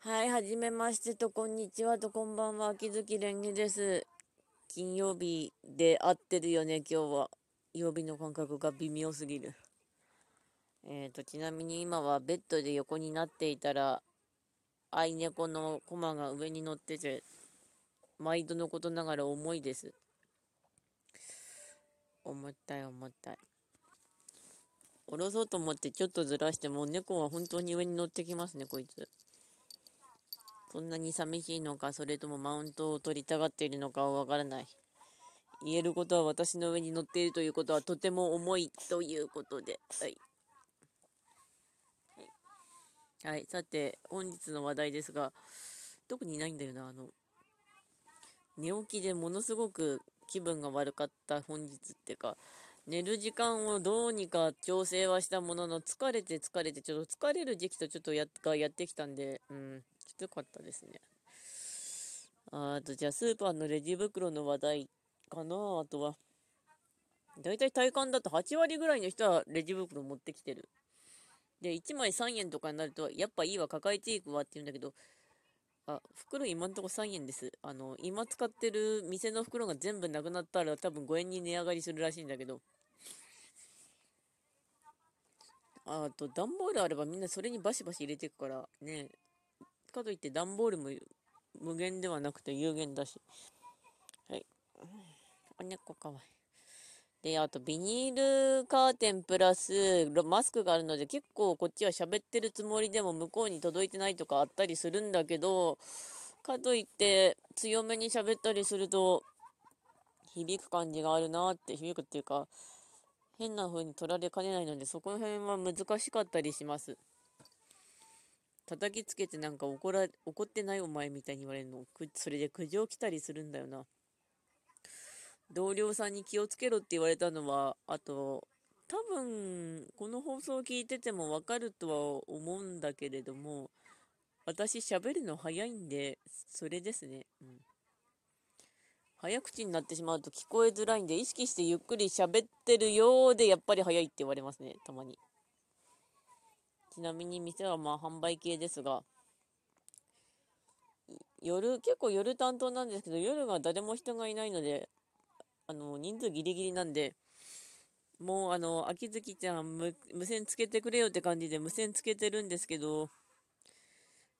はい、はじめましてと、こんにちはと、こんばんは、秋月蓮華です。金曜日で合ってるよね、今日は。曜日の感覚が微妙すぎる。えっ、ー、と、ちなみに今はベッドで横になっていたら、愛猫のコマが上に乗ってて、毎度のことながら重いです。重たい重たい。下ろそうと思ってちょっとずらしても、猫は本当に上に乗ってきますね、こいつ。そんなに寂しいのか、それともマウントを取りたがっているのかはわからない。言えることは私の上に乗っているということはとても重いということで。はい。はい、さて、本日の話題ですが、特にないんだよな、あの、寝起きでものすごく気分が悪かった本日ってか、寝る時間をどうにか調整はしたものの、疲れて疲れて、ちょっと疲れる時期とちょっとやがやってきたんで、うん、つかったですね。あと、じゃあ、スーパーのレジ袋の話題かなあとは。だいたい体感だと8割ぐらいの人はレジ袋持ってきてる。で、1枚3円とかになると、やっぱいいわ、抱えていくわって言うんだけど、あ、袋今んとこ3円です。あの、今使ってる店の袋が全部なくなったら多分5円に値上がりするらしいんだけど。あと、段ボールあればみんなそれにバシバシ入れていくから、ね。かといって段ボールも無限ではなくて有限だし。はい。お猫かわいい。で、あとビニールカーテンプラスマスクがあるので結構こっちは喋ってるつもりでも向こうに届いてないとかあったりするんだけど、かといって強めに喋ったりすると響く感じがあるなって、響くっていうか変な風に取られかねないのでそこら辺は難しかったりします。叩きつけてなんか怒ら、怒ってないお前みたいに言われるの？それで苦情来たりするんだよな。同僚さんに気をつけろって言われたのは、あと、多分、この放送を聞いててもわかるとは思うんだけれども、私喋るの早いんで、それですね。うん。早口になってしまうと聞こえづらいんで、意識してゆっくり喋ってるようで、やっぱり早いって言われますね、たまに。ちなみに店はまあ販売系ですが、夜、結構夜担当なんですけど、夜が誰も人がいないので、あの、人数ギリギリなんで、もうあの、秋月ちゃん無、無線つけてくれよって感じで無線つけてるんですけど、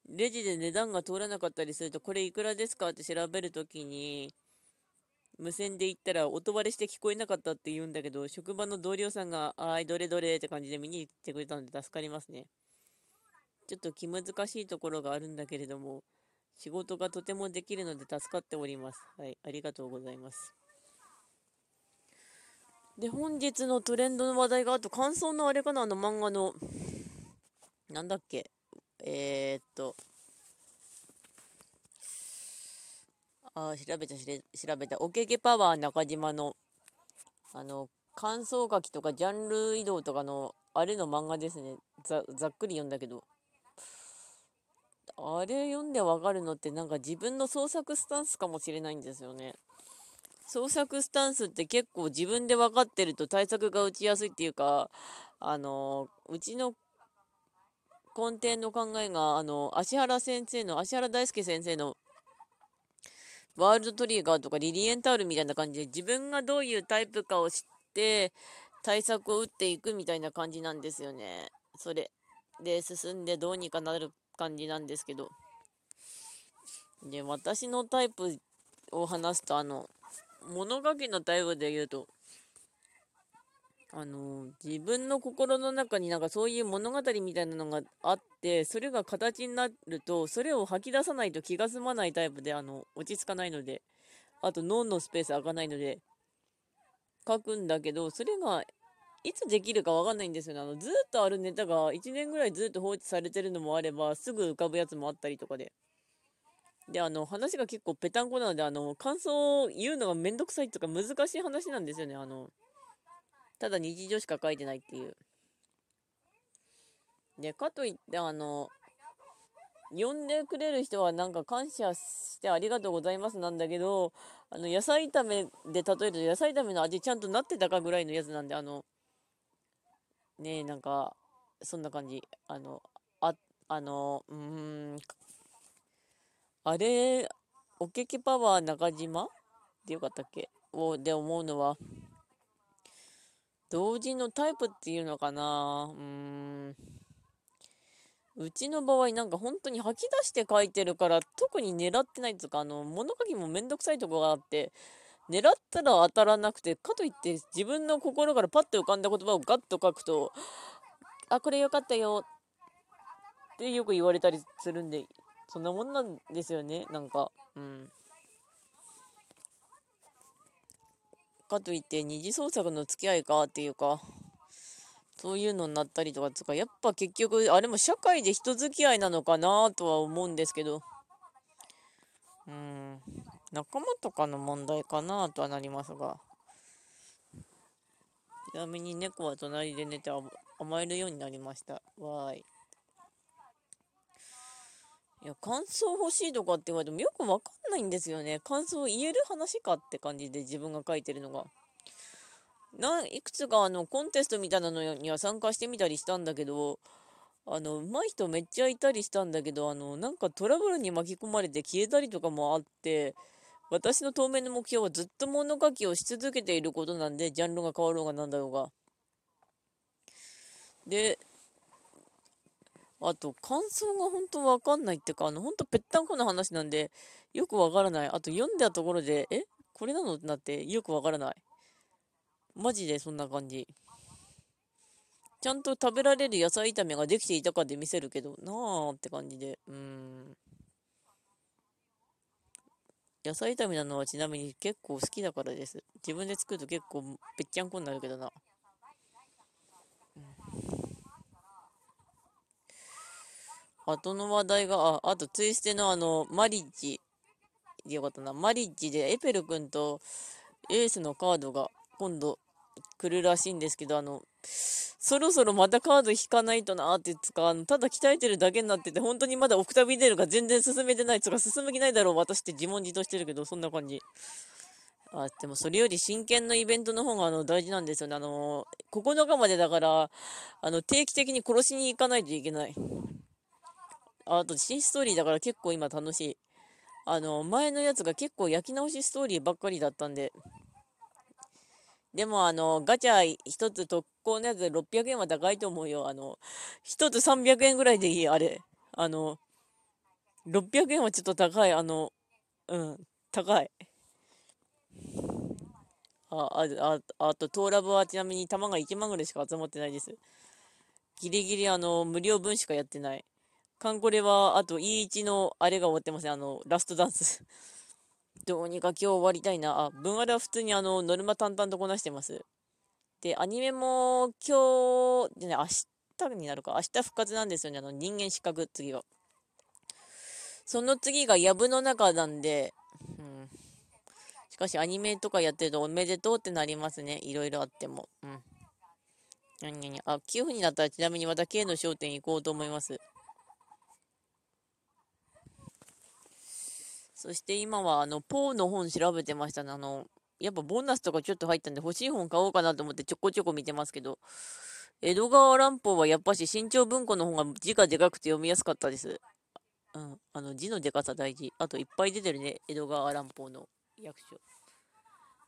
レジで値段が通らなかったりすると、これいくらですかって調べるときに、無線で言ったら音割れして聞こえなかったって言うんだけど、職場の同僚さんが、あい、どれどれって感じで見に行ってくれたので助かりますね。ちょっと気難しいところがあるんだけれども、仕事がとてもできるので助かっております。はい、ありがとうございます。で、本日のトレンドの話題が、あと感想のあれかな、あの漫画の、なんだっけ、えー、っと、あ調べた調べた。おけけパワー中島の、あの、感想書きとかジャンル移動とかの、あれの漫画ですね。ざざっくり読んだけど。あれ読んでわかるのってなんか自分の創作スタンスかもしれないんですよね。創作スタンスって結構自分で分かってると対策が打ちやすいっていうか、あの、うちの根底の考えが、あの、芦原先生の、芦原大輔先生のワールドトリガーとかリリエンタールみたいな感じで自分がどういうタイプかを知って対策を打っていくみたいな感じなんですよね。それで進んでどうにかなる感じなんですけど。で、私のタイプを話すと、あの、物書きのタイプで言うと、あの、自分の心の中になんかそういう物語みたいなのがあって、それが形になると、それを吐き出さないと気が済まないタイプで、あの、落ち着かないので、あと脳のスペース開かないので、書くんだけど、それがいつできるかわかんないんですよね。あの、ずっとあるネタが1年ぐらいずっと放置されてるのもあれば、すぐ浮かぶやつもあったりとかで。で、あの、話が結構ぺたんこなので、あの、感想を言うのがめんどくさいとか難しい話なんですよね。あの、ただ日常しか書いてないっていう。で、かといって、あの、呼んでくれる人はなんか感謝してありがとうございますなんだけど、あの、野菜炒めで例えると野菜炒めの味ちゃんとなってたかぐらいのやつなんで、あの、ねえ、なんか、そんな感じ。あの、あ、あの、うーん、あれ、おけけパワー中島でよかったっけ？をで思うのは、同時のタイプっていうのかな？うーん。うちの場合なんか本当に吐き出して書いてるから特に狙ってないっていうかあの物書きもめんどくさいとこがあって狙ったら当たらなくてかといって自分の心からパッと浮かんだ言葉をガッと書くとあこれよかったよってよく言われたりするんでそんなもんなんですよねなんか。うん。かといって二次創作の付き合いかっていうかそういうのになったりとかつかやっぱ結局あれも社会で人付き合いなのかなとは思うんですけど。うん。仲間とかの問題かなとはなりますが。ちなみに猫は隣で寝て甘えるようになりました。わーい。いや感想欲しいとかって言われてもよくわかんないんですよね感想言える話かって感じで自分が書いてるのがないくつかあのコンテストみたいなのには参加してみたりしたんだけど、あの、上手い人めっちゃいたりしたんだけど、あの、なんかトラブルに巻き込まれて消えたりとかもあって、私の当面の目標はずっと物書きをし続けていることなんで、ジャンルが変わろうがなんだろうが。で、あと、感想が本当わかんないっていうか、あの、本当ぺったんこな話なんで、よくわからない。あと、読んだところで、え？これなの？ってなって、よくわからない。マジでそんな感じ。ちゃんと食べられる野菜炒めができていたかで見せるけどなあって感じで。うーん。野菜炒めなのはちなみに結構好きだからです。自分で作ると結構ぺっちゃんこになるけどな。うん、後の話題が、あ、あとツイステのあの、マリッジでよかったな。マリッジでエペル君とエースのカードが今度来るらしいんですけど、あの、そろそろまたカード引かないとなーってつか、あのただ鍛えてるだけになってて、本当にまだオクタビデルが全然進めてないつか、進む気ないだろう、私って自問自答してるけど、そんな感じ。あ、でもそれより真剣のイベントの方があの大事なんですよね。あの、9日までだから、あの、定期的に殺しに行かないといけない。あと、新ストーリーだから結構今楽しい。あの、前のやつが結構焼き直しストーリーばっかりだったんで、でもあの、ガチャ1つ特攻のやつで600円は高いと思うよ。あの、1つ300円ぐらいでいい、あれ。あの、600円はちょっと高い。あの、うん、高い。あ、あ、ああと、トーラブはちなみに弾が1万ぐらいしか集まってないです。ギリギリあの、無料分しかやってない。カンコレは、あと E1 のあれが終わってません。あの、ラストダンス どうにか今日終わりたいな。あ、文割は普通にあの、ノルマ淡々とこなしてます。で、アニメも今日、でね、明日になるか。明日復活なんですよね。あの、人間失格、次が。その次がやぶの中なんで、うん。しかしアニメとかやってるとおめでとうってなりますね。いろいろあっても。うん。何々。あ、9分になったらちなみにまた K の焦点行こうと思います。そして今は、あの、ポーの本調べてましたね。あの、やっぱボーナスとかちょっと入ったんで欲しい本買おうかなと思ってちょこちょこ見てますけど、江戸川乱歩はやっぱし新潮文庫の方が字がでかくて読みやすかったです。うん。あの、字のでかさ大事。あといっぱい出てるね。江戸川乱歩の役所。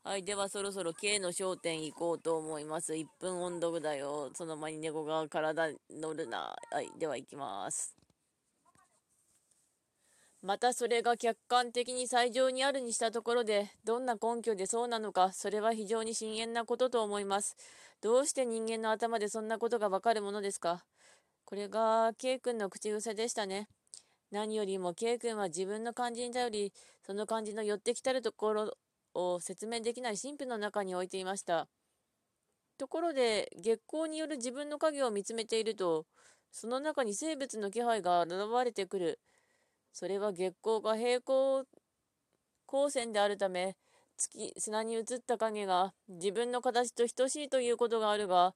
はい。ではそろそろ K の焦点行こうと思います。1分音読だよ。その前に猫が体乗るな。はい。では行きます。またそれが客観的に最上にあるにしたところで、どんな根拠でそうなのか、それは非常に深遠なことと思います。どうして人間の頭でそんなことがわかるものですか？これが K 君の口癖でしたね。何よりも K 君は自分の感じに頼り、その感じの寄ってきたるところを説明できない神秘の中に置いていました。ところで、月光による自分の影を見つめていると、その中に生物の気配が現れてくる。それは月光が平行光線であるため、月、砂に映った影が自分の形と等しいということがあるが、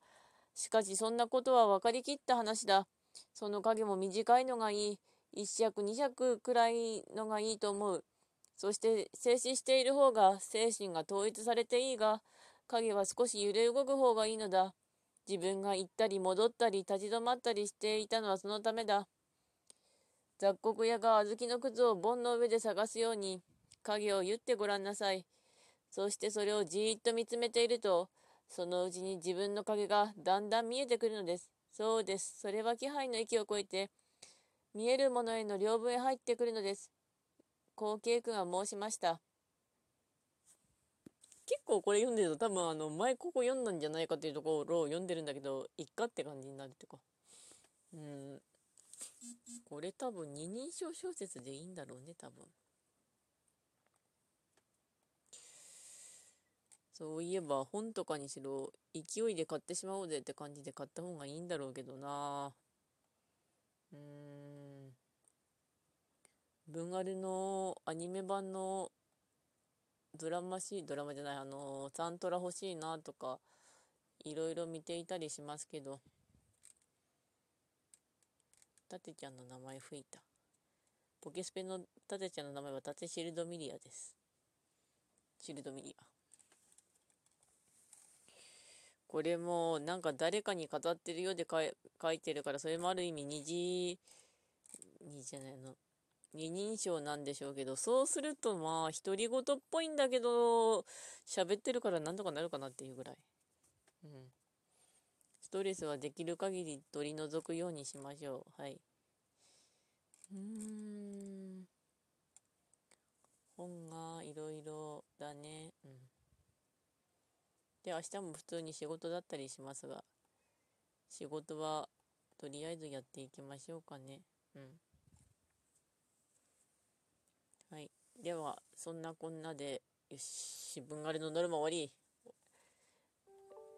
しかしそんなことは分かりきった話だ。その影も短いのがいい。一尺二尺くらいのがいいと思う。そして静止している方が精神が統一されていいが、影は少し揺れ動く方がいいのだ。自分が行ったり戻ったり立ち止まったりしていたのはそのためだ。雑穀屋が小豆の靴を盆の上で探すように影を言ってごらんなさい。そしてそれをじーっと見つめていると、そのうちに自分の影がだんだん見えてくるのです。そうです。それは気配の域を超えて、見えるものへの両分へ入ってくるのです。後継君は申しました。結構これ読んでると多分あの前ここ読んだんじゃないかっていうところを読んでるんだけど、いっかって感じになるっていうか。うん。これ多分二人称小説でいいんだろうね、多分。そういえば本とかにしろ勢いで買ってしまおうぜって感じで買った方がいいんだろうけどな。うん。文アルのアニメ版のドラマしドラマじゃないあのサントラ欲しいなとかいろいろ見ていたりしますけど。タテちゃんの名前吹いた。ポケスペのタテちゃんの名前はタテシルドミリアです。シルドミリア。これもなんか誰かに語ってるようで書いてるからそれもある意味二次二じゃないの。二人称なんでしょうけどそうするとまあ独り言っぽいんだけど喋ってるからなんとかなるかなっていうぐらい。うん。ストレスはできる限り取り除くようにしましょうはいうーん本がいろいろだねうんで、明日も普通に仕事だったりしますが、仕事はとりあえずやっていきましょうかね。うん。はい。では、そんなこんなで、よし、分あれのノルマ終わり。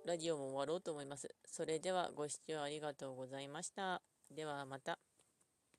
ラジオも終わろうと思います。それではご視聴ありがとうございました。ではまた。